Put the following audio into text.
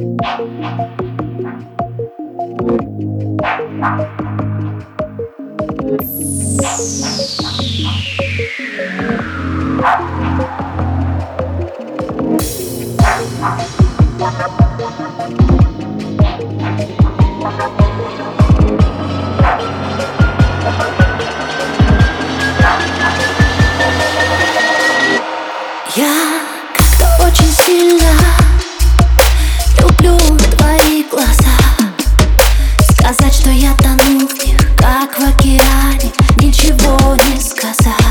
Я как-то очень сильно ничего не сказать.